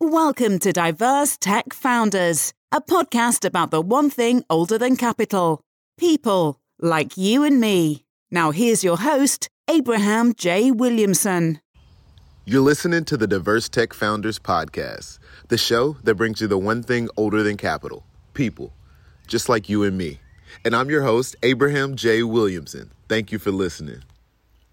Welcome to Diverse Tech Founders, a podcast about the one thing older than capital people like you and me. Now, here's your host, Abraham J. Williamson. You're listening to the Diverse Tech Founders Podcast, the show that brings you the one thing older than capital people, just like you and me. And I'm your host, Abraham J. Williamson. Thank you for listening.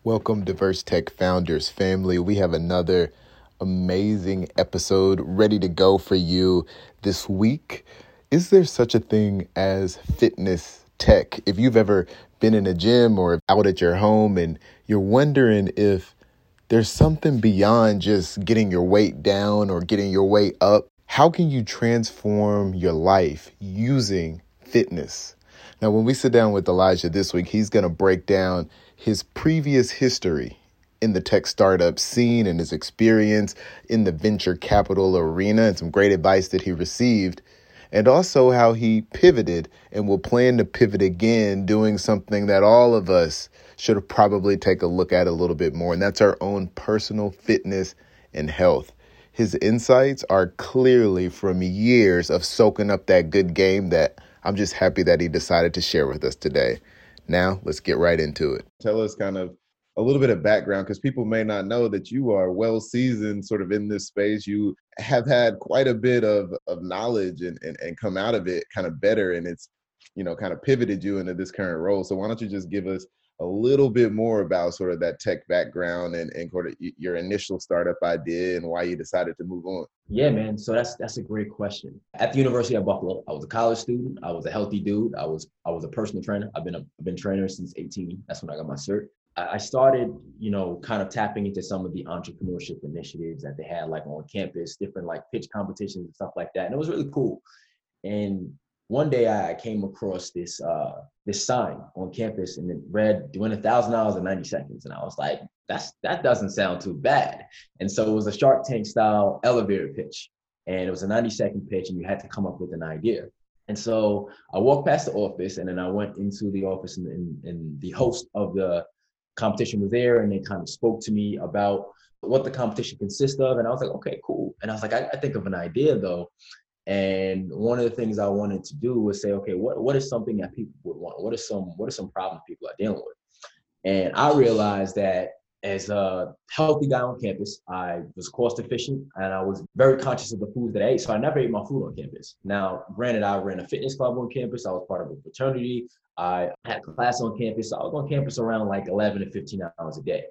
Welcome, Diverse Tech Founders family. We have another amazing episode ready to go for you this week. Is there such a thing as fitness tech? If you've ever been in a gym or out at your home and you're wondering if there's something beyond just getting your weight down or getting your weight up, how can you transform your life using fitness? Now, when we sit down with Elijah this week, he's going to break down his previous history in the tech startup scene and his experience in the venture capital arena and some great advice that he received. And also how he pivoted and will plan to pivot again, doing something that all of us should probably take a look at a little bit more. And that's our own personal fitness and health. His insights are clearly from years of soaking up that good game that I'm just happy that he decided to share with us today. Now, let's get right into it. Tell us kind of a little bit of background because people may not know that you are well seasoned sort of in this space. You have had quite a bit of, of knowledge and, and, and come out of it kind of better and it's, you know, kind of pivoted you into this current role. So why don't you just give us a little bit more about sort of that tech background and, and sort of your initial startup idea and why you decided to move on? Yeah, man. So that's that's a great question. At the University of Buffalo, I was a college student. I was a healthy dude. I was I was a personal trainer. I've been a I've been trainer since 18. That's when I got my cert. I started, you know, kind of tapping into some of the entrepreneurship initiatives that they had like on campus, different like pitch competitions and stuff like that. And it was really cool. And one day I came across this uh this sign on campus and it read win a thousand dollars in 90 seconds. And I was like, that's that doesn't sound too bad. And so it was a Shark Tank style elevator pitch. And it was a 90 second pitch, and you had to come up with an idea. And so I walked past the office and then I went into the office and, and, and the host of the competition was there and they kind of spoke to me about what the competition consists of. And I was like, okay, cool. And I was like, I, I think of an idea though. And one of the things I wanted to do was say, okay, what, what is something that people would want? What are some what are some problems people are dealing with? And I realized that as a healthy guy on campus, I was cost efficient and I was very conscious of the foods that I ate. So I never ate my food on campus. Now, granted, I ran a fitness club on campus. I was part of a fraternity. I had class on campus. So I was on campus around like 11 to 15 hours a day.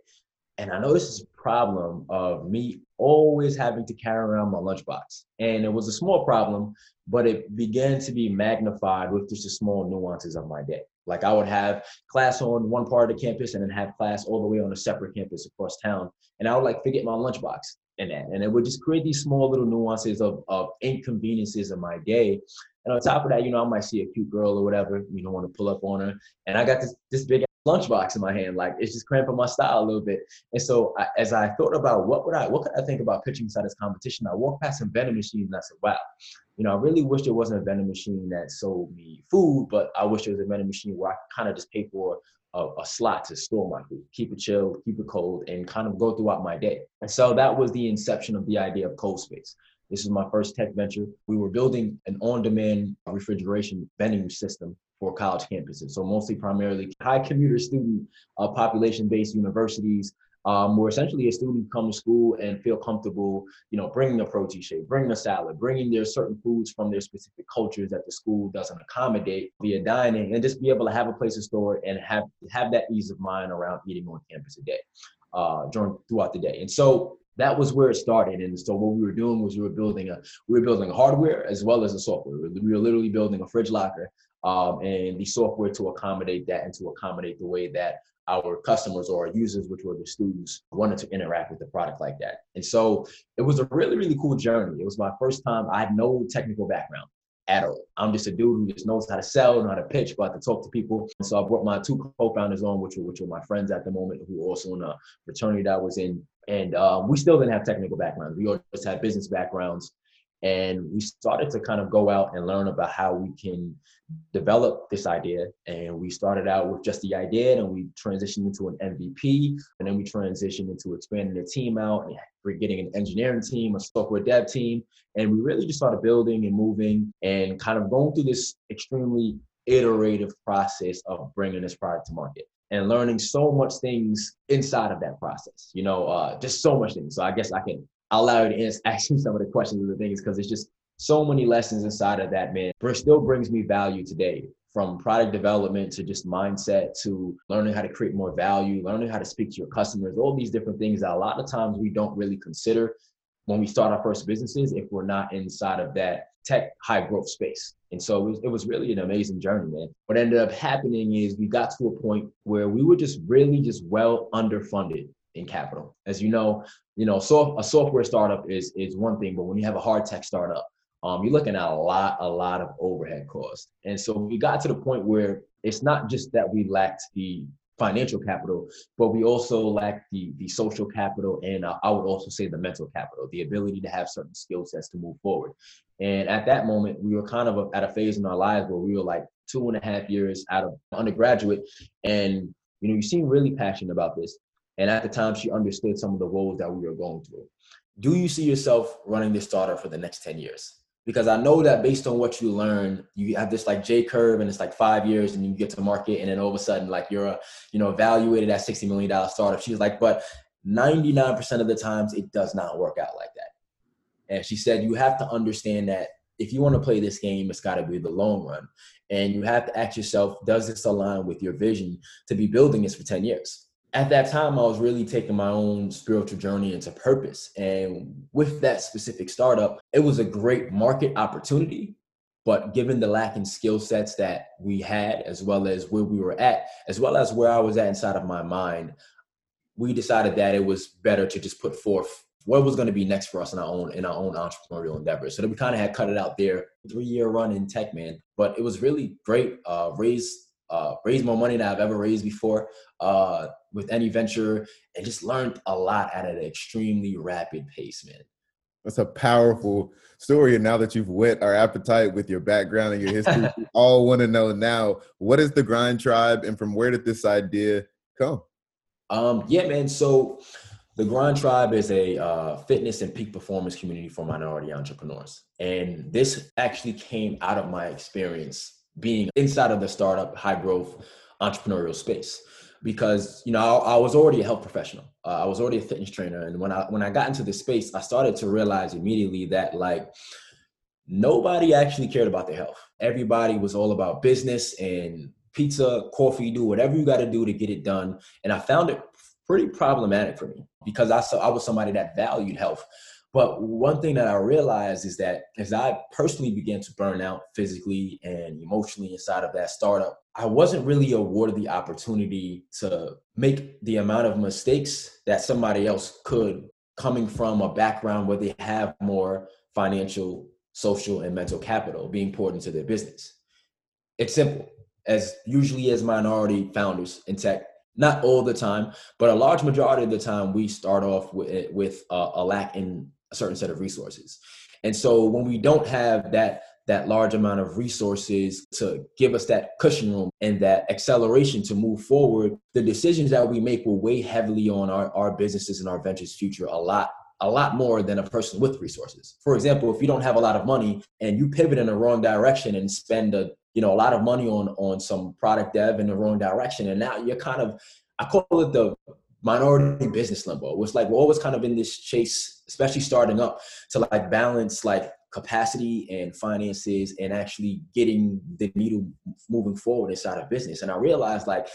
And I noticed this problem of me always having to carry around my lunchbox. And it was a small problem, but it began to be magnified with just the small nuances of my day. Like I would have class on one part of the campus and then have class all the way on a separate campus across town. And I would like forget my lunchbox in that. And it would just create these small little nuances of, of inconveniences in my day. And on top of that, you know, I might see a cute girl or whatever, you know, want to pull up on her. And I got this this big lunchbox in my hand, like it's just cramping my style a little bit. And so I, as I thought about what would I, what could I think about pitching inside this competition, I walked past some vending machines and I said, wow, you know, I really wish there wasn't a vending machine that sold me food, but I wish there was a vending machine where I kind of just pay for a, a, slot to store my food, keep it chilled, keep it cold, and kind of go throughout my day. And so that was the inception of the idea of Cold Space. This is my first tech venture. We were building an on-demand refrigeration vending system for college campuses. So mostly primarily high commuter student uh, population-based universities um, where essentially a student come to school and feel comfortable, you know, bringing a protein shake, bringing a salad, bringing their certain foods from their specific cultures that the school doesn't accommodate via dining, and just be able to have a place to store and have have that ease of mind around eating on campus a day, uh, during throughout the day. And so that was where it started. And so what we were doing was we were building a we were building hardware as well as a software. We were literally building a fridge locker um, and the software to accommodate that and to accommodate the way that our customers or our users, which were the students, wanted to interact with the product like that. And so it was a really, really cool journey. It was my first time. I had no technical background at all. I'm just a dude who just knows how to sell, know how to pitch, but to talk to people. And so I brought my two co-founders on, which were which were my friends at the moment, who were also in a fraternity that I was in. And um, we still didn't have technical backgrounds. We all just had business backgrounds. And we started to kind of go out and learn about how we can develop this idea. And we started out with just the idea and we transitioned into an MVP. And then we transitioned into expanding the team out and we're getting an engineering team, a software dev team. And we really just started building and moving and kind of going through this extremely iterative process of bringing this product to market and learning so much things inside of that process. You know, uh, just so much things. So I guess I can I'll allow you to ask me some of the questions of the things because it's just so many lessons inside of that man. But still brings me value today from product development to just mindset to learning how to create more value, learning how to speak to your customers, all these different things that a lot of times we don't really consider when we start our first businesses if we're not inside of that tech high growth space. And so it was, it was really an amazing journey, man. What ended up happening is we got to a point where we were just really just well underfunded in capital. As you know, you know, so a software startup is is one thing, but when you have a hard tech startup, um, you're looking at a lot, a lot of overhead costs. And so we got to the point where it's not just that we lacked the financial capital, but we also lack the the social capital, and uh, I would also say the mental capital, the ability to have certain skill sets to move forward. And at that moment, we were kind of at a phase in our lives where we were like two and a half years out of undergraduate, and you know, you seem really passionate about this. And at the time, she understood some of the woes that we were going through. Do you see yourself running this startup for the next 10 years? Because I know that based on what you learn, you have this like J curve and it's like five years and you get to market and then all of a sudden like you're a, you know, evaluated at $60 million startup. She's like, but 99% of the times it does not work out like that. And she said, you have to understand that if you want to play this game, it's got to be the long run. And you have to ask yourself, does this align with your vision to be building this for 10 years? At that time, I was really taking my own spiritual journey into purpose. And with that specific startup, it was a great market opportunity. But given the lacking skill sets that we had, as well as where we were at, as well as where I was at inside of my mind, we decided that it was better to just put forth what was going to be next for us in our own in our own entrepreneurial endeavors. So that we kind of had cut it out there, three year run in tech, man. But it was really great. Uh, raised uh, raised more money than I've ever raised before uh, with any venture, and just learned a lot at an extremely rapid pace, man. That's a powerful story. And now that you've whet our appetite with your background and your history, we all want to know now what is the Grind Tribe and from where did this idea come? Um, yeah, man. So the Grind Tribe is a uh, fitness and peak performance community for minority entrepreneurs. And this actually came out of my experience being inside of the startup high growth entrepreneurial space. Because you know I, I was already a health professional. Uh, i was already a fitness trainer. And when i when i got into this space i started to realize immediately that like nobody actually cared about their health. Everybody was all about business and pizza coffee do whatever you got to do to get it done. And i found it pretty problematic for me because i saw i was somebody that valued health but one thing that I realized is that as I personally began to burn out physically and emotionally inside of that startup, I wasn't really awarded the opportunity to make the amount of mistakes that somebody else could coming from a background where they have more financial, social, and mental capital being poured into their business. It's simple. As usually as minority founders in tech, not all the time, but a large majority of the time, we start off with, with a, a lack in a certain set of resources. And so when we don't have that that large amount of resources to give us that cushion room and that acceleration to move forward, the decisions that we make will weigh heavily on our, our businesses and our ventures future a lot a lot more than a person with resources. For example, if you don't have a lot of money and you pivot in the wrong direction and spend a you know a lot of money on on some product dev in the wrong direction and now you're kind of I call it the minority business limbo. It's like we're always kind of in this chase, especially starting up, to like balance like capacity and finances and actually getting the needle moving forward inside of business. And I realized like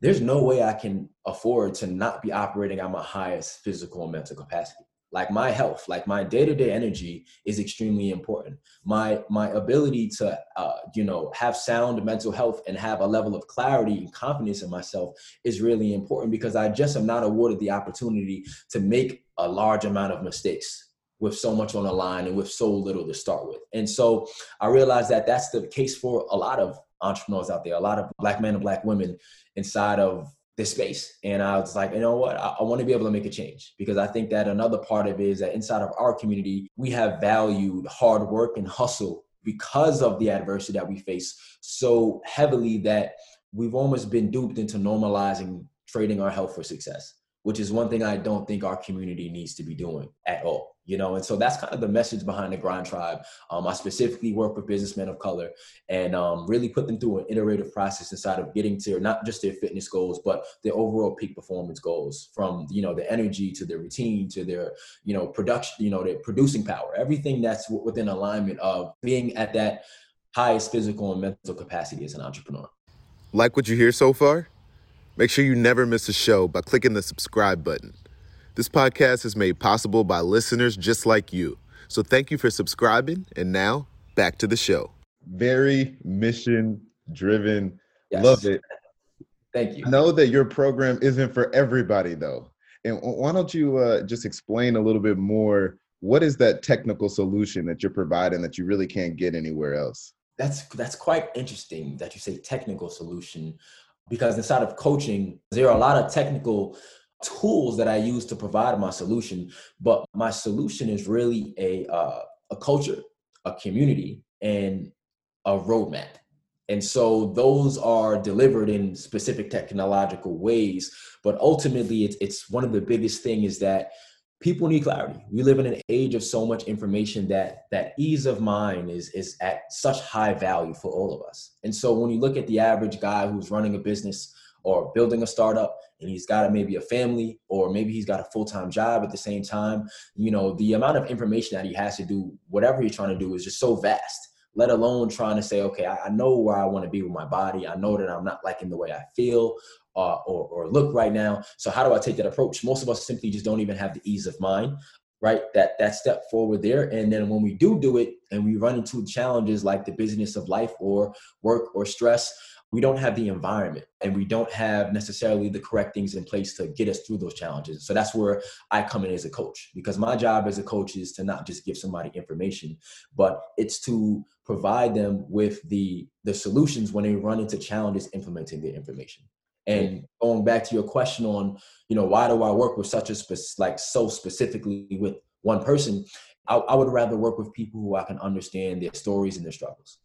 there's no way I can afford to not be operating at my highest physical and mental capacity like my health like my day-to-day energy is extremely important. My my ability to uh, you know have sound mental health and have a level of clarity and confidence in myself is really important because i just am not awarded the opportunity to make a large amount of mistakes with so much on the line and with so little to start with. And so i realized that that's the case for a lot of entrepreneurs out there a lot of black men and black women inside of this space. And I was like, you know what? I, I want to be able to make a change because I think that another part of it is that inside of our community, we have valued hard work and hustle because of the adversity that we face so heavily that we've almost been duped into normalizing trading our health for success which is one thing I don't think our community needs to be doing at all. You know, and so that's kind of the message behind the Grind Tribe. Um, I specifically work with businessmen of color and um, really put them through an iterative process inside of getting to not just their fitness goals, but their overall peak performance goals, from you know the energy to their routine to their you know production, you know their producing power, everything that's within alignment of being at that highest physical and mental capacity as an entrepreneur. Like what you hear so far? Make sure you never miss a show by clicking the subscribe button. This podcast is made possible by listeners just like you. So thank you for subscribing. And now back to the show. Very mission driven. Yes. Love it. Thank you. I know that your program isn't for everybody though. And why don't you uh, just explain a little bit more? What is that technical solution that you're providing that you really can't get anywhere else? That's that's quite interesting that you say technical solution because inside of coaching, there are a lot of technical tools that I use to provide my solution, but my solution is really a uh, a culture, a community, and a roadmap. And so those are delivered in specific technological ways, but ultimately, it's it's one of the biggest thing is that people need clarity. We live in an age of so much information that that ease of mind is is at such high value for all of us. And so when you look at the average guy who's running a business or building a startup and he's got maybe a family or maybe he's got a full-time job at the same time, you know, the amount of information that he has to do whatever he's trying to do is just so vast let alone trying to say, okay, I, I know where I want to be with my body. I know that I'm not liking the way I feel uh, or, or look right now. So how do I take that approach? Most of us simply just don't even have the ease of mind, right? That that step forward there. And then when we do do it and we run into challenges like the business of life or work or stress, we don't have the environment and we don't have necessarily the correct things in place to get us through those challenges. So that's where I come in as a coach because my job as a coach is to not just give somebody information, but it's to provide them with the the solutions when they run into challenges implementing the information. And going back to your question on, you know, why do I work with such a spec- like so specifically with one person? I, I would rather work with people who I can understand their stories and their struggles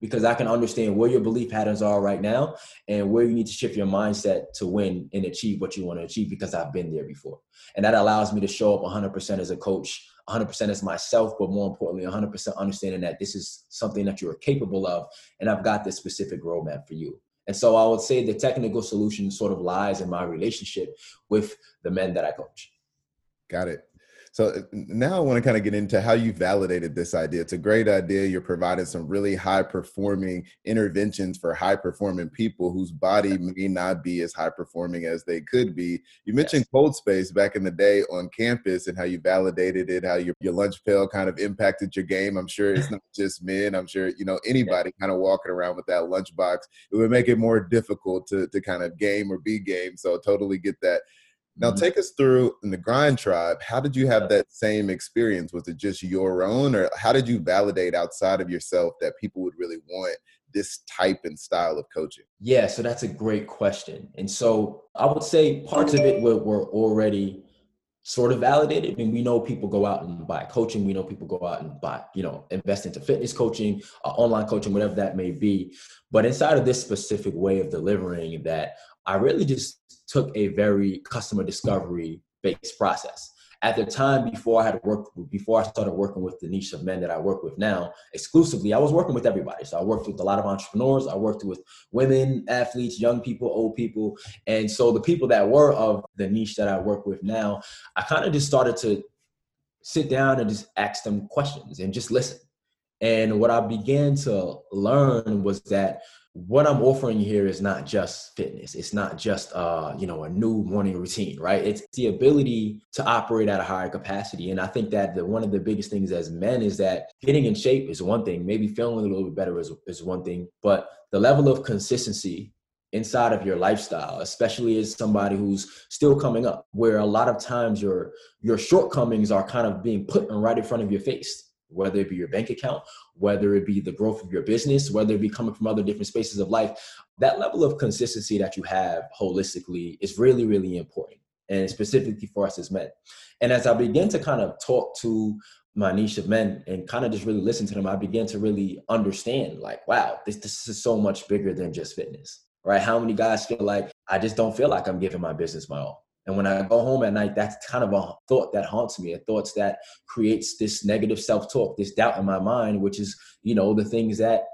because I can understand where your belief patterns are right now and where you need to shift your mindset to win and achieve what you want to achieve because I've been there before. And that allows me to show up 100% as a coach, 100% as myself, but more importantly, 100% understanding that this is something that you're capable of and I've got this specific roadmap for you. And so I would say the technical solution sort of lies in my relationship with the men that I coach. Got it. So uh, now I want to kind of get into how you validated this idea. It's a great idea. You're providing some really high performing interventions for high performing people whose body may not be as high performing as they could be. You mentioned yes. cold space back in the day on campus and how you validated it, how your, your lunch pail kind of impacted your game. I'm sure it's not just men. I'm sure, you know, anybody kind of walking around with that lunchbox, it would make it more difficult to, to kind of game or be game. So totally get that. Now, mm-hmm. take us through in the Grind Tribe. How did you have that same experience? Was it just your own, or how did you validate outside of yourself that people would really want this type and style of coaching? Yeah, so that's a great question. And so I would say parts of it were, were already sort of validated. I mean, we know people go out and buy coaching. We know people go out and buy, you know, invest into fitness coaching, uh, online coaching, whatever that may be. But inside of this specific way of delivering that, I really just took a very customer discovery based process. At the time before I had worked before I started working with the niche of men that I work with now exclusively, I was working with everybody. So I worked with a lot of entrepreneurs, I worked with women, athletes, young people, old people. And so the people that were of the niche that I work with now, I kind of just started to sit down and just ask them questions and just listen. And what I began to learn was that what I'm offering here is not just fitness. It's not just uh, you know, a new morning routine, right? It's the ability to operate at a higher capacity. And I think that the, one of the biggest things as men is that getting in shape is one thing, maybe feeling a little bit better is, is one thing, but the level of consistency inside of your lifestyle, especially as somebody who's still coming up, where a lot of times your your shortcomings are kind of being put right in front of your face whether it be your bank account, whether it be the growth of your business, whether it be coming from other different spaces of life, that level of consistency that you have holistically is really, really important. And specifically for us as men. And as I begin to kind of talk to my niche of men and kind of just really listen to them, I began to really understand like, wow, this, this is so much bigger than just fitness, right? How many guys feel like I just don't feel like I'm giving my business my all? And when I go home at night, that's kind of a thought that haunts me, a thought that creates this negative self-talk, this doubt in my mind, which is, you know, the things that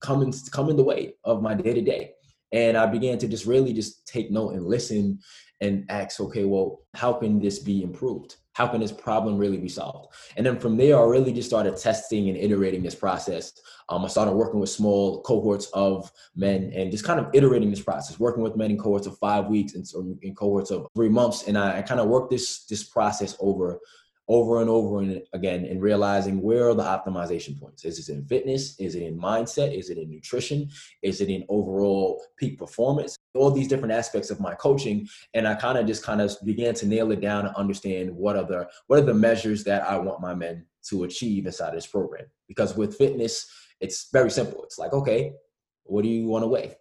come in, come in the way of my day to day. And I began to just really just take note and listen and ask, okay, well, how can this be improved? how can this problem really be solved? And then from there, I really just started testing and iterating this process. Um, I started working with small cohorts of men and just kind of iterating this process, working with men in cohorts of five weeks and in cohorts of three months. And I, I kind of worked this this process over over and over and again and realizing where are the optimization points is it in fitness is it in mindset is it in nutrition is it in overall peak performance all these different aspects of my coaching and i kind of just kind of began to nail it down and understand what are the what are the measures that i want my men to achieve inside this program. Because with fitness it's very simple. It's like okay what do you want to weigh?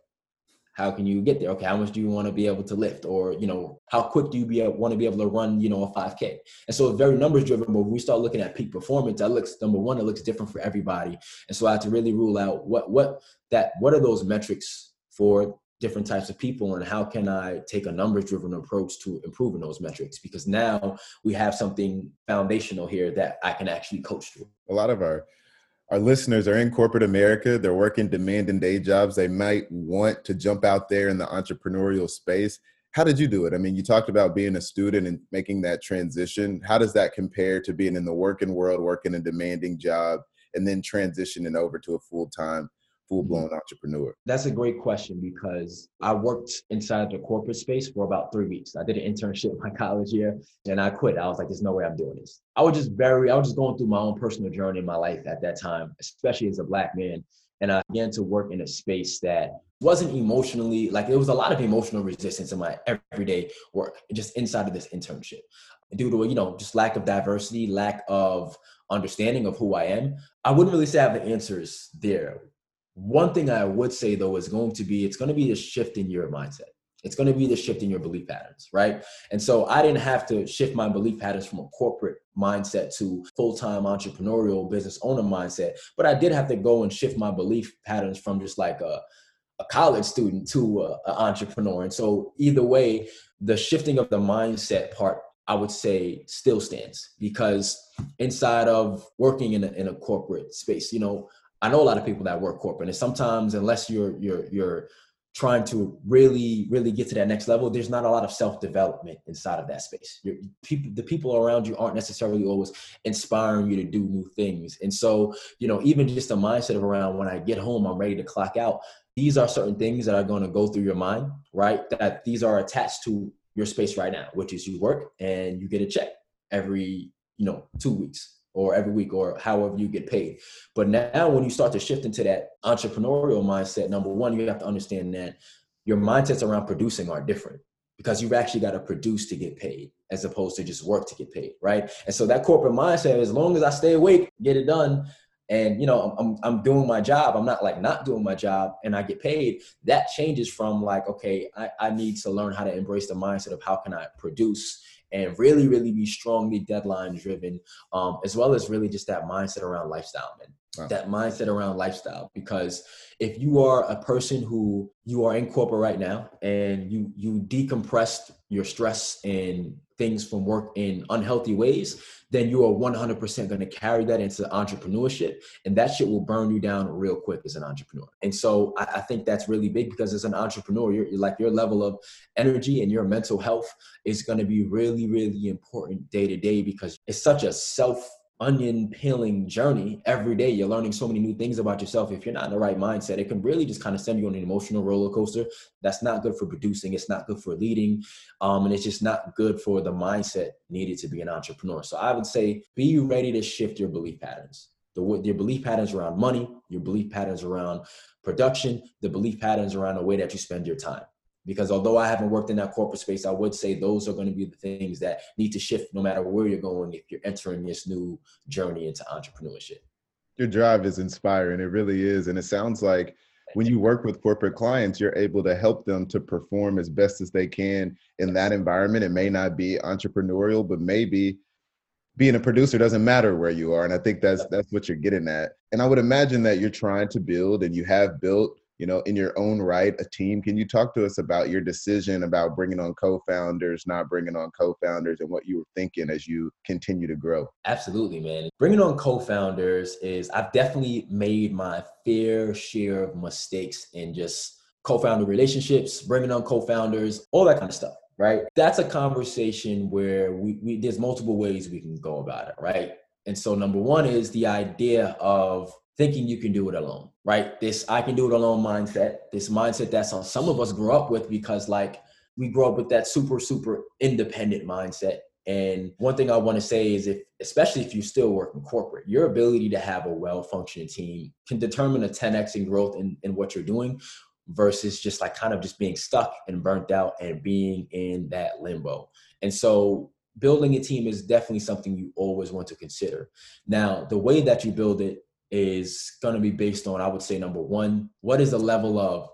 How can you get there? Okay how much do you want to be able to lift? Or you know how quick do you be able, want to be able to run you know a 5k and so very numbers driven but when we start looking at peak performance that looks number one it looks different for everybody. And so i had to really rule out what what that what are those metrics for different types of people and how can i take a numbers driven approach to improving those metrics because now we have something foundational here that i can actually coach through a lot of our our listeners are in corporate America. They're working demanding day jobs. They might want to jump out there in the entrepreneurial space. How did you do it? I mean, you talked about being a student and making that transition. How does that compare to being in the working world, working a demanding job, and then transitioning over to a full time full blown mm-hmm. entrepreneur? That's a great question because I worked inside the corporate space for about three weeks. I did an internship my college year and I quit. I was like, there's no way I'm doing this. I was just very, I was just going through my own personal journey in my life at that time, especially as a black man. And I began to work in a space that wasn't emotionally like there was a lot of emotional resistance in my everyday work just inside of this internship due to you know just lack of diversity lack of understanding of who i am i wouldn't really say i have the answers there one thing I would say though is going to be it's going to be a shift in your mindset. It's going to be the shift in your belief patterns, right? And so I didn't have to shift my belief patterns from a corporate mindset to full-time entrepreneurial business owner mindset, but I did have to go and shift my belief patterns from just like a a college student to an entrepreneur. And so either way, the shifting of the mindset part I would say still stands because inside of working in a, in a corporate space, you know, I know a lot of people that work corporate, and sometimes unless you're you're you're trying to really really get to that next level, there's not a lot of self development inside of that space. People, the people around you aren't necessarily always inspiring you to do new things, and so you know even just a mindset of around when I get home, I'm ready to clock out. These are certain things that are going to go through your mind, right? That these are attached to your space right now, which is you work and you get a check every you know two weeks or every week or however you get paid. But now when you start to shift into that entrepreneurial mindset, number one, you have to understand that your mindsets around producing are different because you've actually got to produce to get paid as opposed to just work to get paid, right? And so that corporate mindset, as long as I stay awake, get it done, and you know I'm, I'm doing my job i'm not like not doing my job and i get paid that changes from like okay I, I need to learn how to embrace the mindset of how can i produce and really, really be strongly deadline driven, um, as well as really just that mindset around lifestyle, man. Wow. That mindset around lifestyle, because if you are a person who you are in corporate right now and you you decompressed your stress and things from work in unhealthy ways, then you are 100% going to carry that into entrepreneurship. And that shit will burn you down real quick as an entrepreneur. And so I, I think that's really big because as an entrepreneur, you're, you're like your level of energy and your mental health is going to be really, really important day to day because it's such a self onion peeling journey every day. You're learning so many new things about yourself. If you're not in the right mindset it can really just kind of send you on an emotional roller coaster. That's not good for producing. It's not good for leading um, and it's just not good for the mindset needed to be an entrepreneur. So i would say be ready to shift your belief patterns. The, your belief patterns around money your belief patterns around production the belief patterns around the way that you spend your time Because although I haven't worked in that corporate space, I would say those are going to be the things that need to shift no matter where you're going if you're entering this new journey into entrepreneurship. Your drive is inspiring. It really is. And it sounds like when you work with corporate clients, you're able to help them to perform as best as they can in that environment. It may not be entrepreneurial, but maybe being a producer doesn't matter where you are. And I think that's that's what you're getting at. And I would imagine that you're trying to build and you have built you know, in your own right, a team. Can you talk to us about your decision about bringing on co-founders, not bringing on co-founders, and what you were thinking as you continue to grow? Absolutely, man. Bringing on co-founders is I've definitely made my fair share of mistakes in just co-founder relationships, bringing on co-founders, all that kind of stuff. Right. That's a conversation where we, we there's multiple ways we can go about it. Right. And so number one is the idea of thinking you can do it alone, right? This I can do it alone mindset, this mindset that's on some of us grew up with because like we grew up with that super, super independent mindset. And one thing I want to say is if, especially if you still work in corporate, your ability to have a well-functioning team can determine a 10x in growth in, in what you're doing versus just like kind of just being stuck and burnt out and being in that limbo. And so building a team is definitely something you always want to consider. Now, the way that you build it is going to be based on, I would say, number one, what is the level of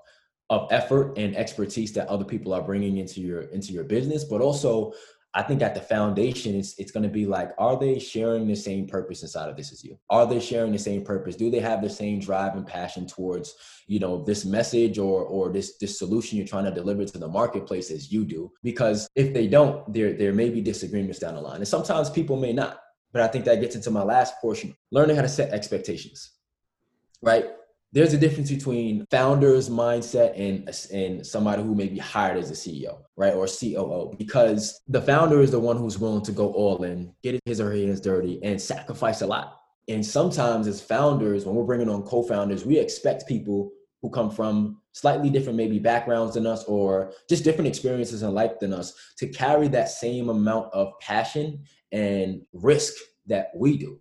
of effort and expertise that other people are bringing into your into your business, but also I think at the foundation, it's it's going to be like, are they sharing the same purpose inside of this as you? Are they sharing the same purpose? Do they have the same drive and passion towards, you know, this message or or this this solution you're trying to deliver to the marketplace as you do? Because if they don't, there there may be disagreements down the line, and sometimes people may not. But I think that gets into my last portion learning how to set expectations, right? There's a difference between founder's mindset and, and somebody who may be hired as a CEO, right? Or COO, because the founder is the one who's willing to go all in, get his or her hands dirty, and sacrifice a lot. And sometimes, as founders, when we're bringing on co founders, we expect people who come from slightly different maybe backgrounds than us or just different experiences in life than us to carry that same amount of passion and risk that we do.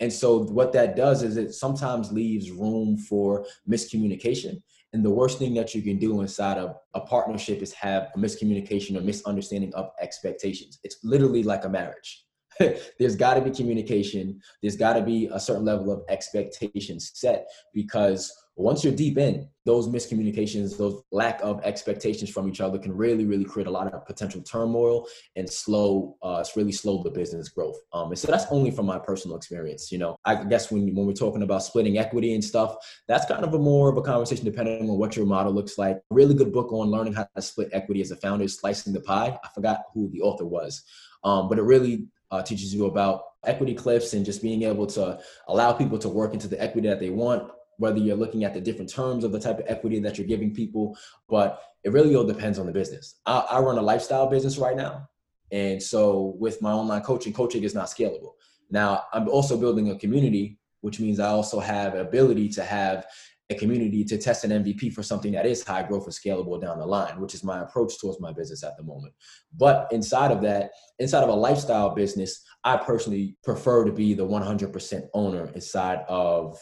And so what that does is it sometimes leaves room for miscommunication. And the worst thing that you can do inside of a partnership is have a miscommunication or misunderstanding of expectations. It's literally like a marriage. there's got to be communication. There's got to be a certain level of expectations set because once you're deep in those miscommunications those lack of expectations from each other can really really create a lot of potential turmoil and slow uh, it's really slow the business growth. Um, and so that's only from my personal experience you know. I guess when, when we're talking about splitting equity and stuff that's kind of a more of a conversation depending on what your model looks like. A really good book on learning how to split equity as a founder is slicing the pie. I forgot who the author was. Um, but it really uh, teaches you about equity cliffs and just being able to allow people to work into the equity that they want whether you're looking at the different terms of the type of equity that you're giving people, but it really all depends on the business. I, I run a lifestyle business right now. And so with my online coaching, coaching is not scalable. Now I'm also building a community, which means I also have ability to have a community to test an MVP for something that is high growth and scalable down the line, which is my approach towards my business at the moment. But inside of that, inside of a lifestyle business, I personally prefer to be the 100% owner inside of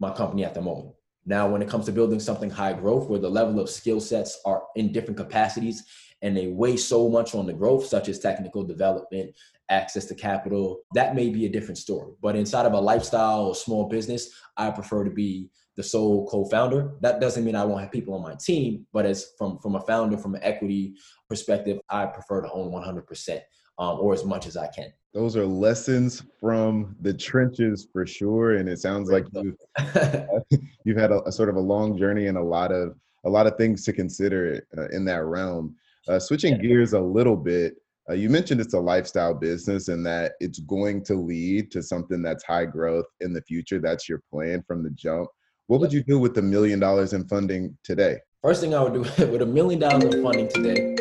my company at the moment. Now, when it comes to building something high growth, where the level of skill sets are in different capacities and they weigh so much on the growth, such as technical development, access to capital, that may be a different story. But inside of a lifestyle or small business, I prefer to be the sole co-founder. That doesn't mean I won't have people on my team, but as from from a founder, from an equity perspective, I prefer to own 100% um, or as much as I can. Those are lessons from the trenches for sure, and it sounds like you've you've had a, a, sort of a long journey and a lot of a lot of things to consider uh, in that realm. Uh, switching yeah. gears a little bit, uh, you mentioned it's a lifestyle business and that it's going to lead to something that's high growth in the future. That's your plan from the jump. What would you do with the million dollars in funding today? First thing I would do with a million dollars in funding today,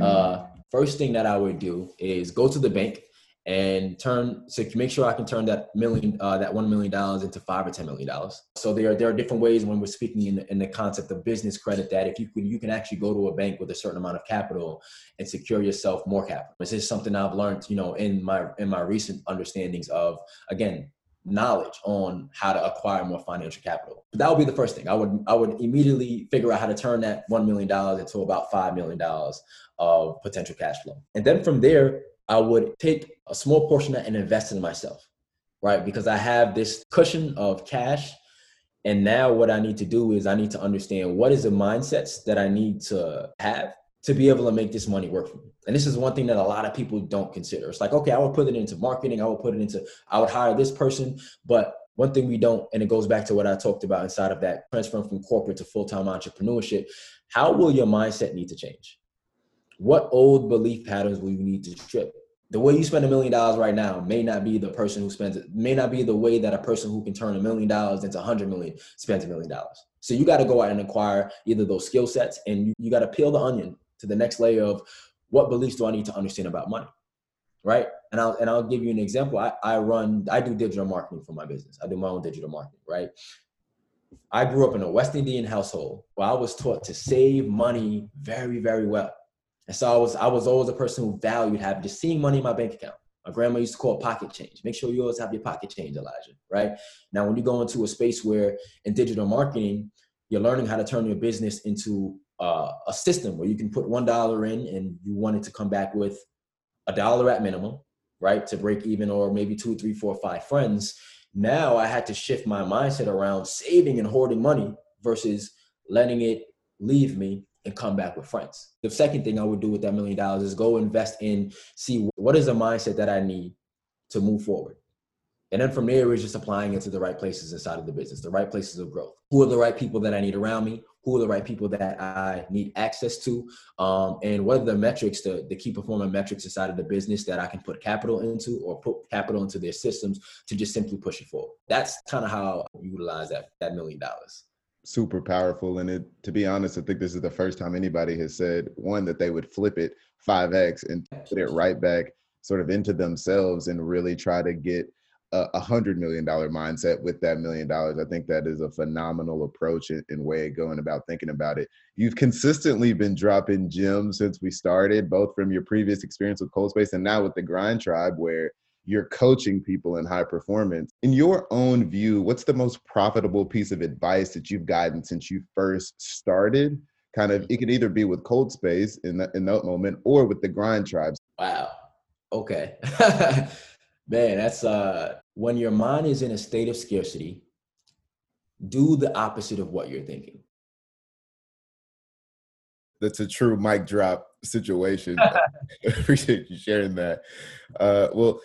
uh, first thing that I would do is go to the bank and turn so make sure I can turn that million uh, that one million dollars into five or ten million dollars. So there are there are different ways when we're speaking in in the concept of business credit that if you can you can actually go to a bank with a certain amount of capital and secure yourself more capital. This is something I've learned, you know, in my in my recent understandings of again knowledge on how to acquire more financial capital. But That would be the first thing. I would I would immediately figure out how to turn that one million dollars into about five million dollars of potential cash flow. And then from there, I would take a small portion and invest in myself, right? Because I have this cushion of cash. And now what I need to do is I need to understand what is the mindsets that I need to have to be able to make this money work for me. And this is one thing that a lot of people don't consider. It's like, okay, I would put it into marketing, I would put it into, I would hire this person. But one thing we don't, and it goes back to what I talked about inside of that transferring from corporate to full time entrepreneurship. How will your mindset need to change? What old belief patterns will you need to strip? The way you spend a million dollars right now may not be the person who spends it, may not be the way that a person who can turn a million dollars into a hundred million spends a million dollars. So you got to go out and acquire either those skill sets and you, you got to peel the onion to the next layer of what beliefs do I need to understand about money? Right. And I'll and I'll give you an example. I, I run, I do digital marketing for my business. I do my own digital marketing, right? I grew up in a West Indian household where I was taught to save money very, very well. And so I was I was always a person who valued having just seeing money in my bank account. My grandma used to call it pocket change. Make sure you always have your pocket change, Elijah. Right now, when you go into a space where in digital marketing, you're learning how to turn your business into uh, a system where you can put one dollar in and you want it to come back with a dollar at minimum, right, to break even, or maybe two, three, four, five friends. Now I had to shift my mindset around saving and hoarding money versus letting it leave me and come back with friends. The second thing I would do with that million dollars is go invest in, see what is the mindset that I need to move forward. And then from there, it's just applying it to the right places inside of the business, the right places of growth. Who are the right people that I need around me? Who are the right people that I need access to? Um, and what are the metrics, the, the key performance metrics inside of the business that I can put capital into or put capital into their systems to just simply push it forward? That's kind of how I utilize that, that million dollars super powerful. And it, to be honest, I think this is the first time anybody has said one that they would flip it 5x and put it right back sort of into themselves and really try to get a hundred million dollar mindset with that million dollars. I think that is a phenomenal approach and, way of going about thinking about it. You've consistently been dropping gems since we started, both from your previous experience with Cold Space and now with the Grind Tribe, where you're coaching people in high performance. In your own view, what's the most profitable piece of advice that you've gotten since you first started? Kind of, it could either be with Cold Space in that in that moment, or with the Grind Tribes. Wow. Okay. Man, that's uh when your mind is in a state of scarcity, do the opposite of what you're thinking. That's a true mic drop situation. appreciate you sharing that. Uh, well,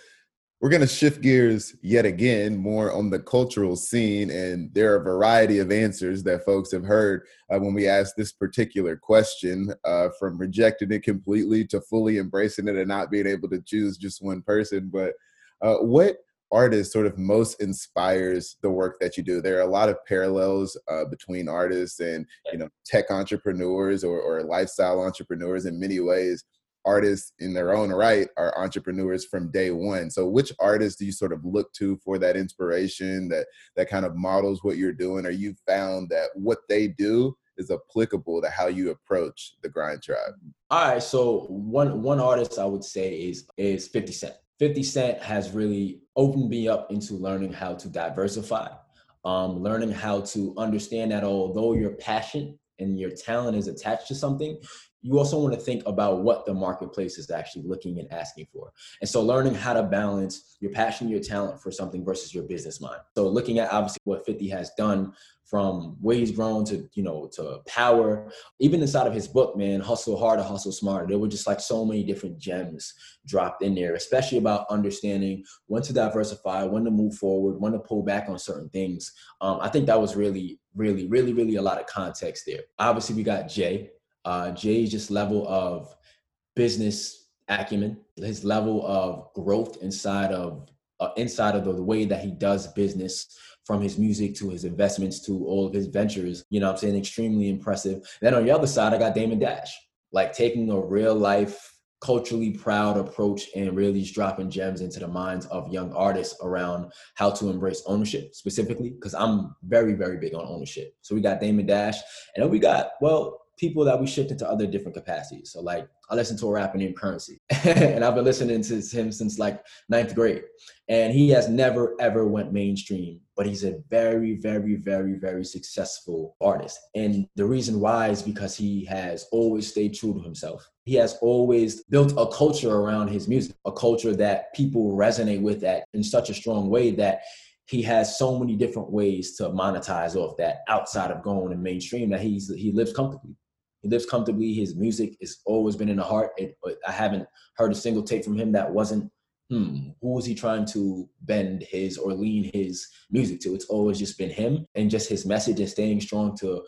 we're going to shift gears yet again more on the cultural scene. And there are a variety of answers that folks have heard uh, when we ask this particular question uh, from rejecting it completely to fully embracing it and not being able to choose just one person. But uh, what artist sort of most inspires the work that you do. There are a lot of parallels uh, between artists and you know tech entrepreneurs or, or lifestyle entrepreneurs. In many ways artists in their own right are entrepreneurs from day one. So which artists do you sort of look to for that inspiration that that kind of models what you're doing? Or you found that what they do is applicable to how you approach the grind tribe? All right so one one artist i would say is is 50 cent 50 Cent has really opened me up into learning how to diversify, um, learning how to understand that although your passion and your talent is attached to something, you also want to think about what the marketplace is actually looking and asking for. And so learning how to balance your passion, your talent for something versus your business mind. So looking at obviously what 50 has done from where he's grown to, you know, to power, even inside of his book, man, hustle harder, hustle smarter. There were just like so many different gems dropped in there, especially about understanding when to diversify, when to move forward, when to pull back on certain things. Um, I think that was really, really, really, really a lot of context there. Obviously, we got Jay, uh, Jay's just level of business acumen, his level of growth inside of uh, inside of the, the, way that he does business from his music to his investments to all of his ventures, you know I'm saying? Extremely impressive. Then on the other side, I got Damon Dash, like taking a real life, culturally proud approach and really just dropping gems into the minds of young artists around how to embrace ownership specifically, because I'm very, very big on ownership. So we got Damon Dash, and then we got, well, people that we shift into other different capacities. So like I listen to a rapper named Currency, and I've been listening to him since like ninth grade, and he has never ever went mainstream, but he's a very very very very successful artist. And the reason why is because he has always stayed true to himself. He has always built a culture around his music, a culture that people resonate with that in such a strong way that he has so many different ways to monetize off that outside of going and mainstream that he's he lives comfortably. He lives comfortably. His music has always been in the heart. It, I haven't heard a single tape from him that wasn't, hmm, who was he trying to bend his or lean his music to? It's always just been him and just his message and staying strong to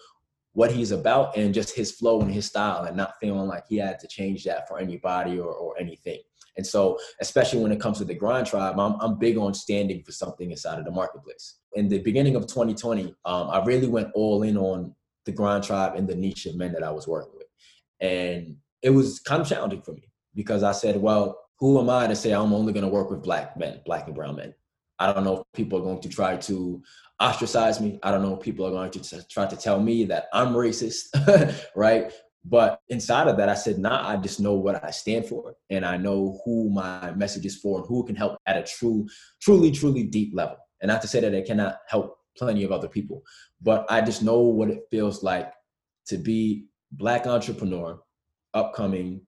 what he's about and just his flow and his style and not feeling like he had to change that for anybody or, or anything. And so, especially when it comes to the grind tribe, I'm, I'm big on standing for something inside of the marketplace. In the beginning of 2020, um, I really went all in on the grind tribe and the niche of men that I was working with. And it was kind of challenging for me because I said, well, who am I to say I'm only going to work with black men, black and brown men? I don't know if people are going to try to ostracize me. I don't know if people are going to try to tell me that I'm racist, right? But inside of that, I said, nah, I just know what I stand for. And I know who my message is for and who can help at a true, truly, truly deep level. And not to say that it cannot help plenty of other people, but I just know what it feels like to be black entrepreneur, upcoming,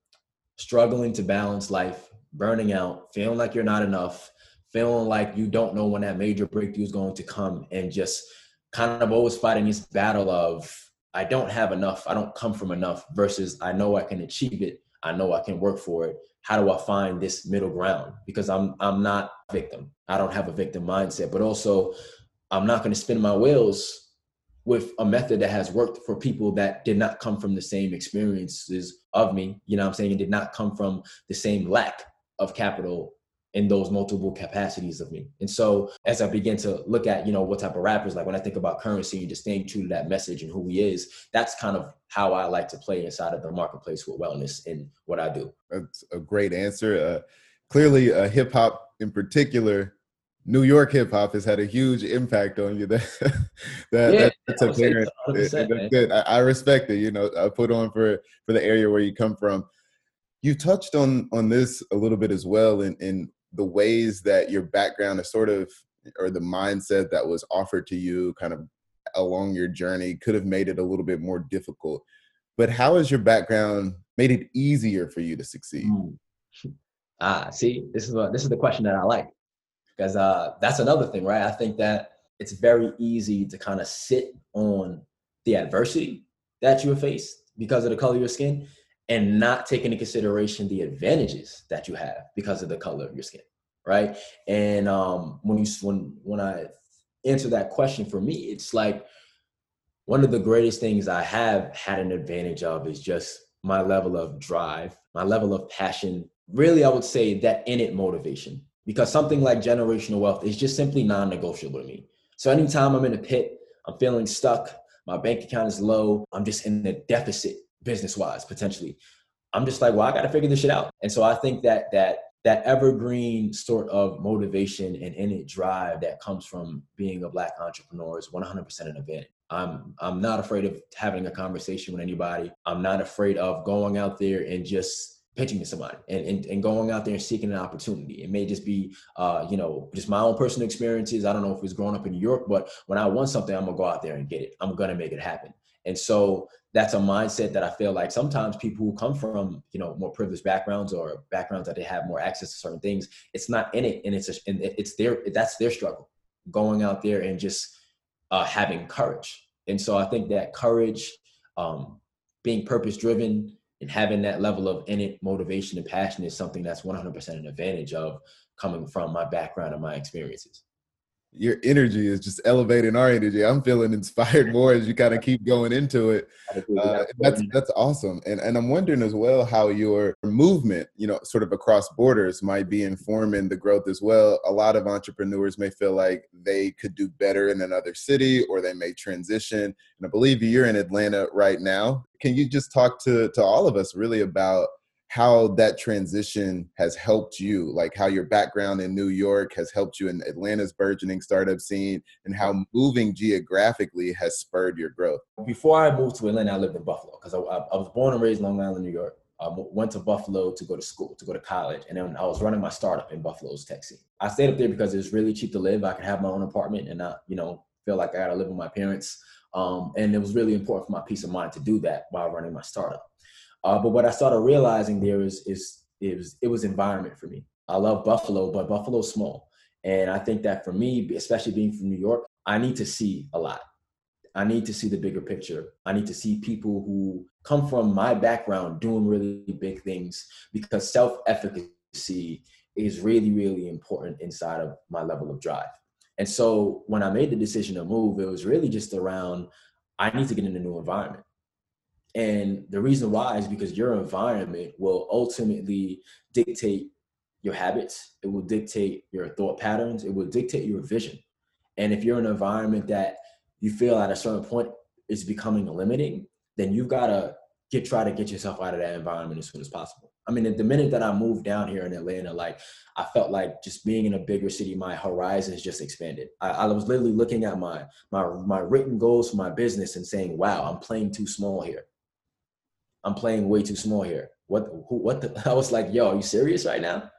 struggling to balance life, burning out, feeling like you're not enough, feeling like you don't know when that major breakthrough is going to come, and just kind of always fighting this battle of I don't have enough, I don't come from enough, versus I know I can achieve it, I know I can work for it. How do I find this middle ground? Because I'm I'm not a victim. I don't have a victim mindset, but also I'm not going to spin my wheels with a method that has worked for people that did not come from the same experiences of me, you know I'm saying, and did not come from the same lack of capital in those multiple capacities of me. And so as I begin to look at, you know, what type of rappers, like when I think about Curren$y and just staying true to that message and who he is, that's kind of how I like to play inside of the marketplace with wellness and what I do. That's a great answer. Uh, clearly, uh, hip hop in particular, New York hip hop has had a huge impact on you. That, that yeah, that's apparent. I, I respect it. You know, I put on for for the area where you come from. You touched on on this a little bit as well, in in the ways that your background is sort of or the mindset that was offered to you kind of along your journey could have made it a little bit more difficult but how has your background made it easier for you to succeed mm. ah see this is what this is the question that i like because uh that's another thing right? I think that it's very easy to kind of sit on the adversity that you face because of the color of your skin and not take into consideration the advantages that you have because of the color of your skin right? And um when you when when i answer that question for me it's like one of the greatest things i have had an advantage of is just my level of drive my level of passion really i would say that in it motivation because something like generational wealth is just simply non-negotiable to me. So anytime i'm in a pit i'm feeling stuck my bank account is low i'm just in a deficit business wise potentially. I'm just like well i got to figure this shit out. And so i think that that that evergreen sort of motivation and innate drive that comes from being a black entrepreneur is 100% an advantage i'm i'm not afraid of having a conversation with anybody. I'm not afraid of going out there and just pitching to somebody and, and, and going out there and seeking an opportunity. It may just be, uh, you know, just my own personal experiences. I don't know if it's growing up in New York, but when I want something, I'm gonna go out there and get it. I'm gonna make it happen. And so that's a mindset that I feel like sometimes people who come from you know more privileged backgrounds or backgrounds that they have more access to certain things, it's not in it, and it's a, and it's their that's their struggle, going out there and just uh, having courage. And so I think that courage, um, being purpose driven, and having that level of innate motivation and passion is something that's 100% an advantage of coming from my background and my experiences your energy is just elevating our energy. I'm feeling inspired more as you kind of keep going into it. Uh, that's that's awesome, and and I'm wondering as well how your movement, you know, sort of across borders, might be informing the growth as well. A lot of entrepreneurs may feel like they could do better in another city, or they may transition. And I believe you're in Atlanta right now. Can you just talk to to all of us really about how that transition has helped you, like how your background in New York has helped you in Atlanta's burgeoning startup scene, and how moving geographically has spurred your growth. Before I moved to Atlanta, I lived in Buffalo because I, I, was born and raised in Long Island, New York. I went to Buffalo to go to school, to go to college, and then I was running my startup in Buffalo's tech scene. I stayed up there because it was really cheap to live. I could have my own apartment and not, you know, feel like I got to live with my parents. Um, and it was really important for my peace of mind to do that while running my startup. Uh, but what I started realizing there is is it was it was environment for me. I love Buffalo, but Buffalo's small, and I think that for me, especially being from New York, I need to see a lot. I need to see the bigger picture. I need to see people who come from my background doing really big things because self efficacy is really, really important inside of my level of drive. And so when I made the decision to move, it was really just around I need to get in a new environment. And the reason why is because your environment will ultimately dictate your habits, it will dictate your thought patterns, it will dictate your vision. And if you're in an environment that you feel at a certain point is becoming limiting, then you've got to get try to get yourself out of that environment as soon as possible. I mean, the minute that I moved down here in Atlanta, like I felt like just being in a bigger city, my horizons just expanded. I, I, was literally looking at my my my written goals for my business and saying, "Wow, I'm playing too small here." I'm playing way too small here. What, who, what the, I was like, yo, are you serious right now?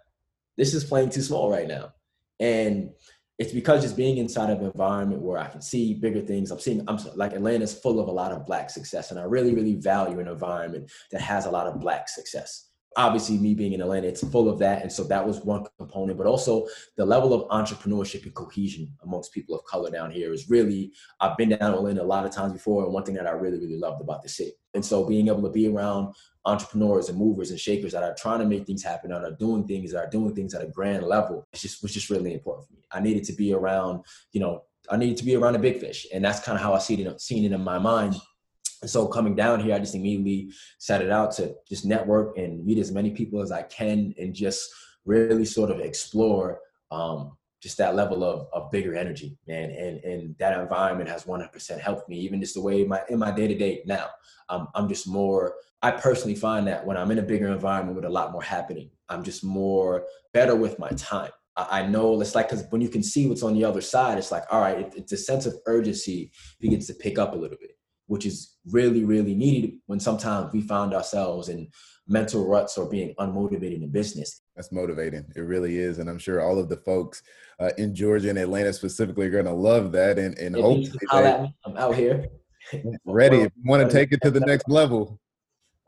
This is playing too small right now. And it's because just being inside of an environment where I can see bigger things. I'm seeing, I'm like Atlanta's full of a lot of black success. And I really, really value an environment that has a lot of black success obviously me being in Atlanta, it's full of that. And so that was one component, but also the level of entrepreneurship and cohesion amongst people of color down here is really, I've been down to Atlanta a lot of times before. And one thing that I really, really loved about the city. And so being able to be around entrepreneurs and movers and shakers that are trying to make things happen, and are doing things, that are doing things at a grand level, it's just was just really important for me. I needed to be around, you know, I needed to be around a big fish. And that's kind of how I see it, seen it in my mind so coming down here, I just immediately set it out to just network and meet as many people as I can and just really sort of explore um, just that level of, of bigger energy, man. And, and that environment has 100% helped me, even just the way my, in my day to day now, um, I'm just more, I personally find that when I'm in a bigger environment with a lot more happening, I'm just more better with my time. I know it's like because when you can see what's on the other side, it's like all right, it, it's a sense of urgency begins to pick up a little bit which is really, really needed when sometimes we find ourselves in mental ruts or being unmotivated in business. That's motivating. It really is. And I'm sure all of the folks uh, in Georgia and Atlanta specifically are going to love that. And, and hopefully, they, I'm out here. ready. If you want to take it to the next level,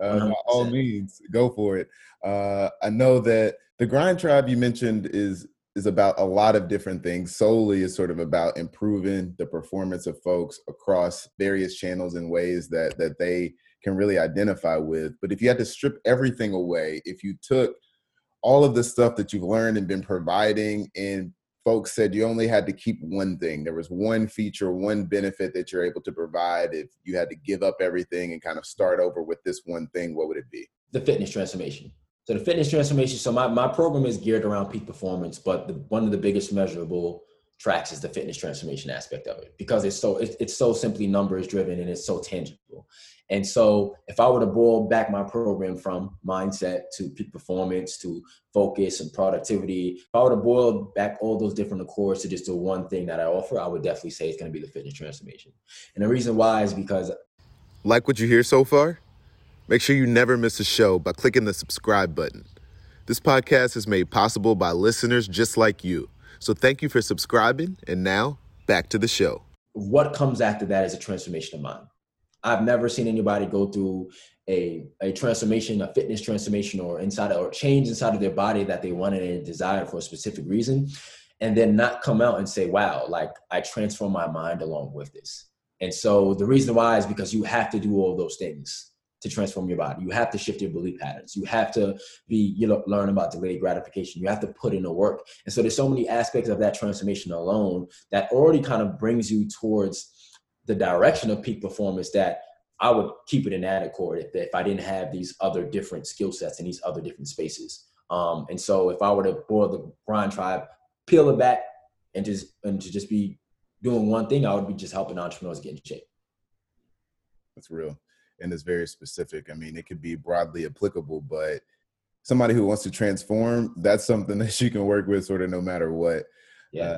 uh, by all means, go for it. Uh, I know that the Grind Tribe you mentioned is is about a lot of different things. Solely is sort of about improving the performance of folks across various channels in ways that that they can really identify with. But if you had to strip everything away, if you took all of the stuff that you've learned and been providing and folks said you only had to keep one thing there was one feature one benefit that you're able to provide if you had to give up everything and kind of start over with this one thing what would it be the fitness transformation so the fitness transformation. So my, my program is geared around peak performance, but the, one of the biggest measurable tracks is the fitness transformation aspect of it because it's so it's, it's so simply numbers driven and it's so tangible. And so if I were to boil back my program from mindset to peak performance to focus and productivity, if I were to boil back all those different accords to just the one thing that I offer, I would definitely say it's going to be the fitness transformation. And the reason why is because like what you hear so far? Make sure you never miss a show by clicking the subscribe button. This podcast is made possible by listeners just like you. So thank you for subscribing. And now back to the show. What comes after that is a transformation of mind. I've never seen anybody go through a, a transformation, a fitness transformation, or inside or change inside of their body that they wanted and desired for a specific reason, and then not come out and say, "Wow, like I transformed my mind along with this." And so the reason why is because you have to do all those things to transform your body. You have to shift your belief patterns. You have to be, you know, learn about delayed gratification. You have to put in the work. And so there's so many aspects of that transformation alone that already kind of brings you towards the direction of peak performance that I would keep it in that accord if, if I didn't have these other different skill sets in these other different spaces. Um, and so if I were to boil the grind tribe, peel it back and just and to just be doing one thing, I would be just helping entrepreneurs get in shape. That's real and it's very specific. I mean, it could be broadly applicable, but somebody who wants to transform, that's something that you can work with sort of no matter what. Yeah. Uh,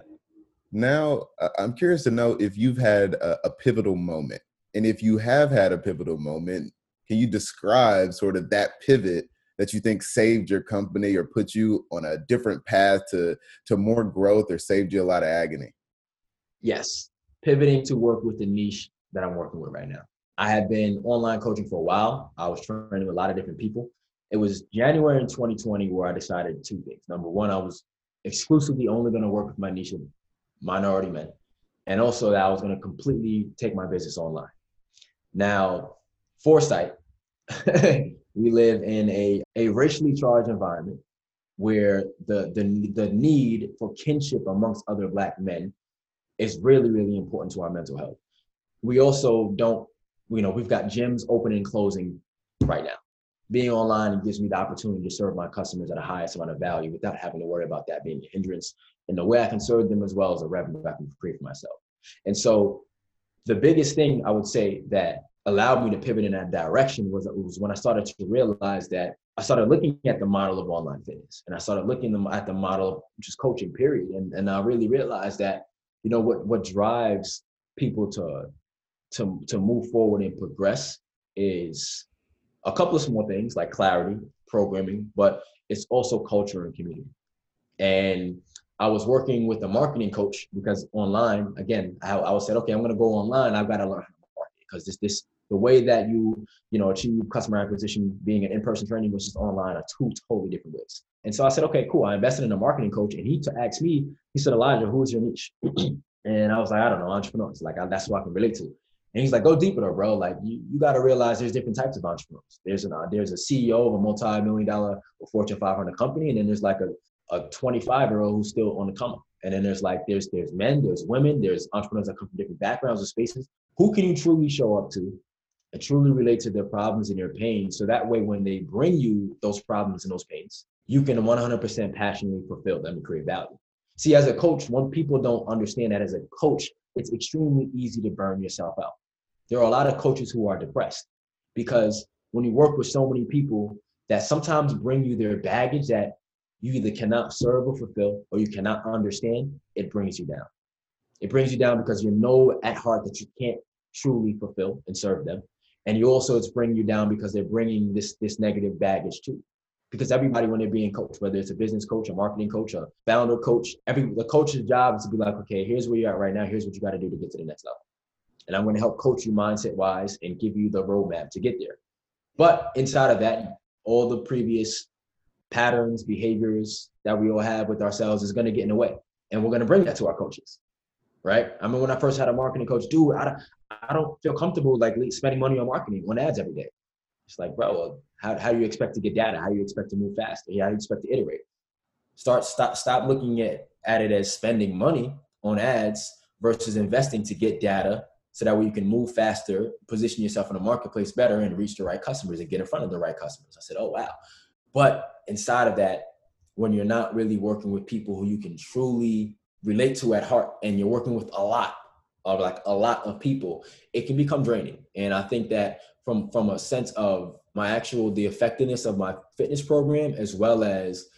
now, I'm curious to know if you've had a, a pivotal moment. And if you have had a pivotal moment, can you describe sort of that pivot that you think saved your company or put you on a different path to to more growth or saved you a lot of agony? Yes, pivoting to work with the niche that I'm working with right now. I had been online coaching for a while. I was training with a lot of different people. It was January in 2020 where I decided two things. Number one, I was exclusively only going to work with my niche of minority men, and also that I was going to completely take my business online. Now, foresight, we live in a, a racially charged environment where the, the, the need for kinship amongst other Black men is really, really important to our mental health. We also don't, you know, we've got gyms opening and closing right now. Being online gives me the opportunity to serve my customers at a highest amount of value without having to worry about that being a hindrance. And the way I can serve them as well as a revenue I can create for myself. And so the biggest thing I would say that allowed me to pivot in that direction was, was when I started to realize that I started looking at the model of online fitness and I started looking at the model which is coaching period. And, and I really realized that, you know, what, what drives people to, to, to move forward and progress is a couple of small things like clarity, programming, but it's also culture and community. And I was working with a marketing coach because online, again, I, I was said, okay, I'm going to go online. I've got to learn how to market. Because this, this, the way that you you know achieve customer acquisition being an in-person training versus online are two totally different ways. And so i said okay cool. I invested in a marketing coach and he to ask me he said elijah who's your niche? And i was like i don't know entrepreneurs. Like I, that's what i can relate to and he's like go deeper though bro like you, you got to realize there's different types of entrepreneurs there's an uh, there's a ceo of a multi-million dollar or fortune 500 company and then there's like a, a 25 year old who's still on the come up and then there's like there's there's men there's women there's entrepreneurs that come from different backgrounds or spaces who can you truly show up to and truly relate to their problems and their pain. So that way, when they bring you those problems and those pains, you can 100% passionately fulfill them and create value. See, as a coach, when people don't understand that as a coach, it's extremely easy to burn yourself out. There are a lot of coaches who are depressed because when you work with so many people that sometimes bring you their baggage that you either cannot serve or fulfill or you cannot understand, it brings you down. It brings you down because you know at heart that you can't truly fulfill and serve them and you also it's bringing you down because they're bringing this this negative baggage too because everybody when they're being coached whether it's a business coach a marketing coach a founder coach every the coach's job is to be like okay here's where you're at right now here's what you got to do to get to the next level and i'm going to help coach you mindset wise and give you the roadmap to get there but inside of that all the previous patterns behaviors that we all have with ourselves is going to get in the way and we're going to bring that to our coaches right? I mean, when I first had a marketing coach, dude, I don't, I don't feel comfortable like spending money on marketing on ads every day. It's like, bro, how, how do you expect to get data? How do you expect to move faster? How do you expect to iterate? Start stop stop looking at, at it as spending money on ads versus investing to get data so that way you can move faster, position yourself in the marketplace better and reach the right customers and get in front of the right customers. I said, oh wow. But inside of that, when you're not really working with people who you can truly relate to at heart and you're working with a lot of like a lot of people, it can become draining. And I think that from from a sense of my actual the effectiveness of my fitness program as well as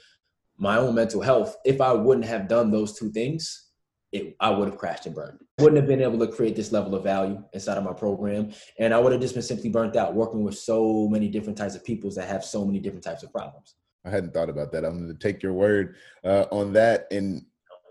my own mental health, if I wouldn't have done those two things, it, I would have crashed and burned. Wouldn't have been able to create this level of value inside of my program. And I would have just been simply burnt out working with so many different types of people that have so many different types of problems. I hadn't thought about that. I'm going to take your word uh, on that. And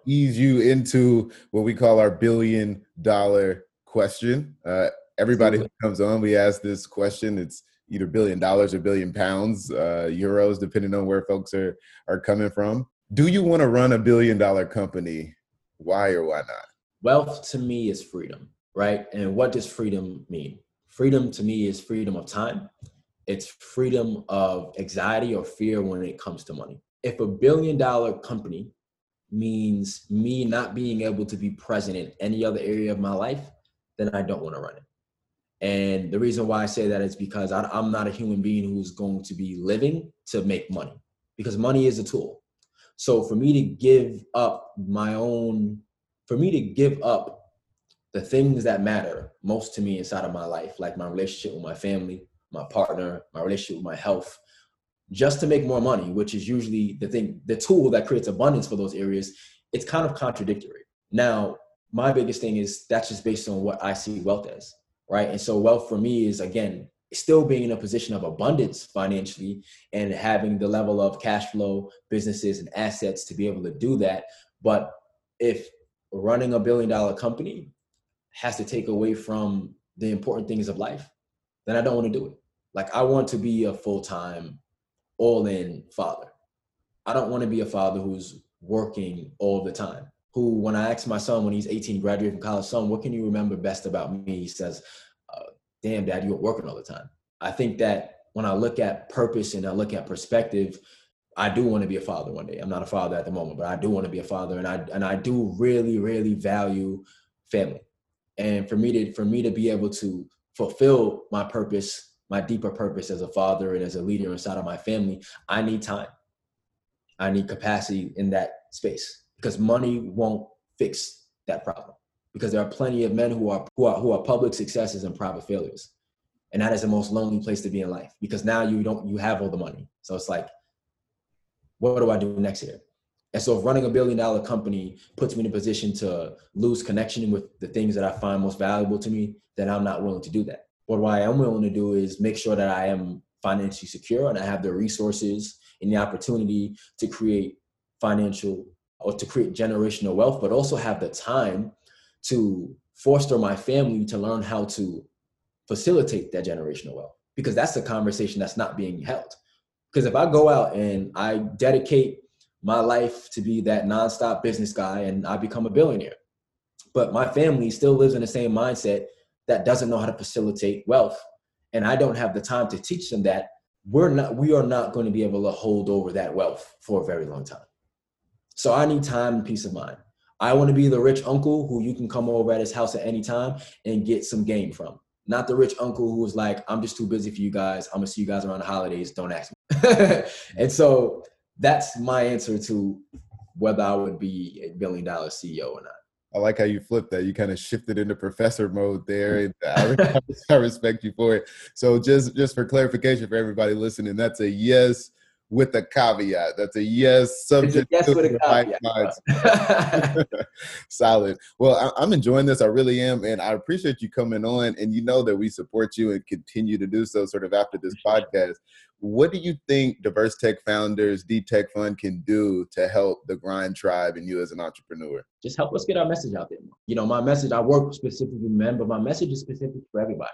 ease you into what we call our billion dollar question. Uh, everybody who comes on, we ask this question. It's either billion dollars or billion pounds, uh, euros, depending on where folks are are coming from. Do you want to run a billion dollar company? Why or why not? Wealth to me is freedom, right? And what does freedom mean? Freedom to me is freedom of time. It's freedom of anxiety or fear when it comes to money. If a billion dollar company means me not being able to be present in any other area of my life, then I don't want to run it. And the reason why I say that is because I, am not a human being who's going to be living to make money, because money is a tool. So for me to give up my own, for me to give up the things that matter most to me inside of my life, like my relationship with my family, my partner, my relationship with my health, just to make more money, which is usually the thing, the tool that creates abundance for those areas, it's kind of contradictory. Now, my biggest thing is that's just based on what I see wealth as, right? And so wealth for me is again still being in a position of abundance financially and having the level of cash flow, businesses, and assets to be able to do that. But if running a billion dollar company has to take away from the important things of life, then I don't want to do it. Like I want to be a full time, all in father. I don't want to be a father who's working all the time. Who, when I ask my son when he's 18, graduating from college, son, what can you remember best about me? He says, uh, damn, dad, you're working all the time. I think that when I look at purpose and I look at perspective, I do want to be a father one day. I'm not a father at the moment, but I do want to be a father, and I and I do really, really value family. And for me to for me to be able to fulfill my purpose, my deeper purpose as a father and as a leader inside of my family, I need time. I need capacity in that space because money won't fix that problem. Because there are plenty of men who are who are who are public successes and private failures. And that is the most lonely place to be in life because now you don't you have all the money. So it's like what do i do next here? And so if running a billion dollar company puts me in a position to lose connection with the things that i find most valuable to me then i'm not willing to do that. What i am willing to do is make sure that i am financially secure and i have the resources and the opportunity to create financial or to create generational wealth but also have the time to foster my family to learn how to facilitate that generational wealth because that's a conversation that's not being held. Because if I go out and I dedicate my life to be that nonstop business guy and I become a billionaire, but my family still lives in the same mindset that doesn't know how to facilitate wealth, and I don't have the time to teach them that, we're not we are not going to be able to hold over that wealth for a very long time. So I need time and peace of mind. I want to be the rich uncle who you can come over at his house at any time and get some game from. Not the rich uncle who's like, I'm just too busy for you guys. I'm gonna see you guys around the holidays. Don't ask me. and so that's my answer to whether I would be a billion dollar CEO or not. I like how you flipped that. You kind of shifted into professor mode there, I, I respect you for it. So, just just for clarification for everybody listening, that's a yes with a caveat. That's a yes subject yes to the right Solid. Well, I, am enjoying this. I really am, and I appreciate you coming on. And you know that we support you and continue to do so. Sort of after this podcast, what do you think Diverse Tech Founders, D Tech Fund, can do to help the Grind Tribe and you as an entrepreneur? Just help us get our message out there. You know, my message. I work specifically with men, but my message is specific for everybody.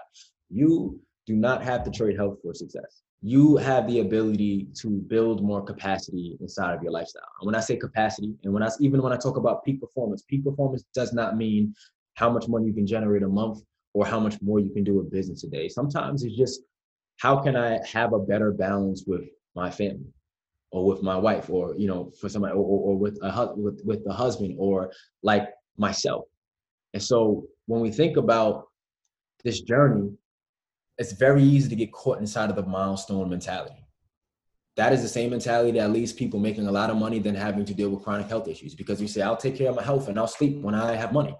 You do not have to trade health for success you have the ability to build more capacity inside of your lifestyle. And when I say capacity, and when I even when I talk about peak performance, peak performance does not mean how much money you can generate a month or how much more you can do a business a day. Sometimes it's just how can I have a better balance with my family or with my wife or you know for somebody or, or, or with a with with the husband or like myself. And so when we think about this journey, it's very easy to get caught inside of the milestone mentality. That is the same mentality that leaves people making a lot of money than having to deal with chronic health issues because you say, I'll take care of my health and I'll sleep when I have money.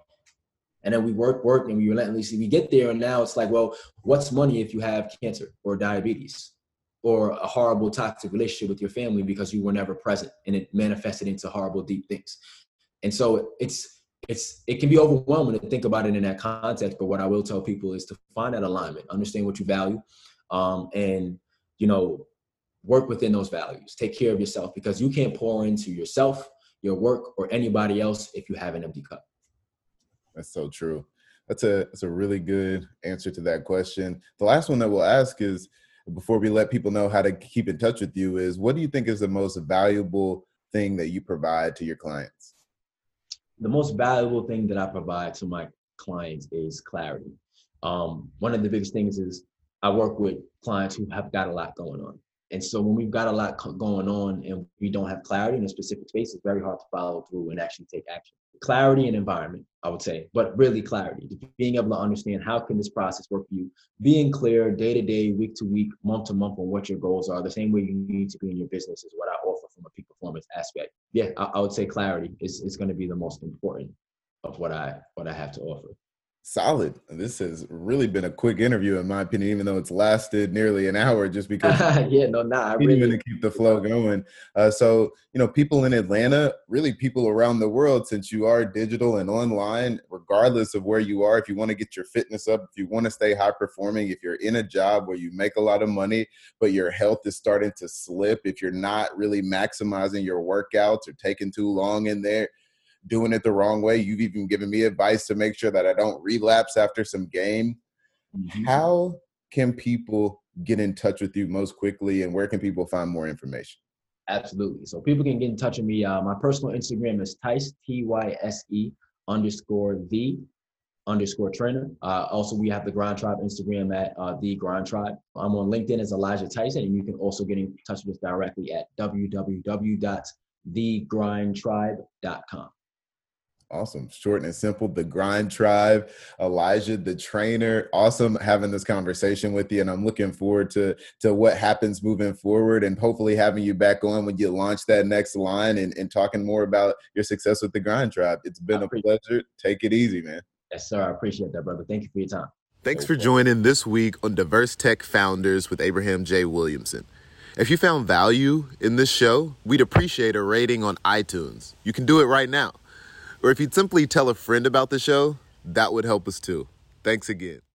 And then we work, work, and we relentlessly we get there. And now it's like, well, what's money if you have cancer or diabetes or a horrible toxic relationship with your family because you were never present and it manifested into horrible deep things. And so it's it's it can be overwhelming to think about it in that context. But what I will tell people is to find that alignment, understand what you value, um, and you know, work within those values. Take care of yourself because you can't pour into yourself, your work, or anybody else if you have an empty cup. That's so true. That's a that's a really good answer to that question. The last one that we'll ask is before we let people know how to keep in touch with you is what do you think is the most valuable thing that you provide to your clients? The most valuable thing that I provide to my clients is clarity. Um, one of the biggest things is I work with clients who have got a lot going on. And so when we've got a lot going on and we don't have clarity in a specific space, it's very hard to follow through and actually take action clarity and environment i would say but really clarity. Being able to understand how can this process work for you being clear day to day week to week month to month on what your goals are the same way you need to be in your business is what i offer from a peak performance aspect. Yeah i, I would say clarity is, is going to be the most important of what i what i have to offer Solid. This has really been a quick interview, in my opinion, even though it's lasted nearly an hour, just because. yeah, no, nah, I really to keep the flow going. Uh, so, you know, people in Atlanta, really people around the world, since you are digital and online, regardless of where you are, if you want to get your fitness up, if you want to stay high performing, if you're in a job where you make a lot of money, but your health is starting to slip, if you're not really maximizing your workouts or taking too long in there doing it the wrong way. You've even given me advice to make sure that I don't relapse after some game. Mm-hmm. How can people get in touch with you most quickly and where can people find more information? Absolutely. So people can get in touch with me. Uh, my personal Instagram is Tyse, T Y S E underscore the underscore trainer. Uh, also, we have the Grind Tribe Instagram at uh, the Grind Tribe. I'm on LinkedIn as Elijah Tyson, and you can also get in touch with us directly at www.thegrindtribe.com. Awesome. Short and simple. The Grind Tribe, Elijah, the trainer. Awesome having this conversation with you. And I'm looking forward to, to what happens moving forward and hopefully having you back on when you launch that next line and, and talking more about your success with the Grind Tribe. It's been a pleasure. Take it easy, man. Yes, sir. I appreciate that, brother. Thank you for your time. Thanks for joining this week on Diverse Tech Founders with Abraham J. Williamson. If you found value in this show, we'd appreciate a rating on iTunes. You can do it right now. Or if you'd simply tell a friend about the show, that would help us too. Thanks again.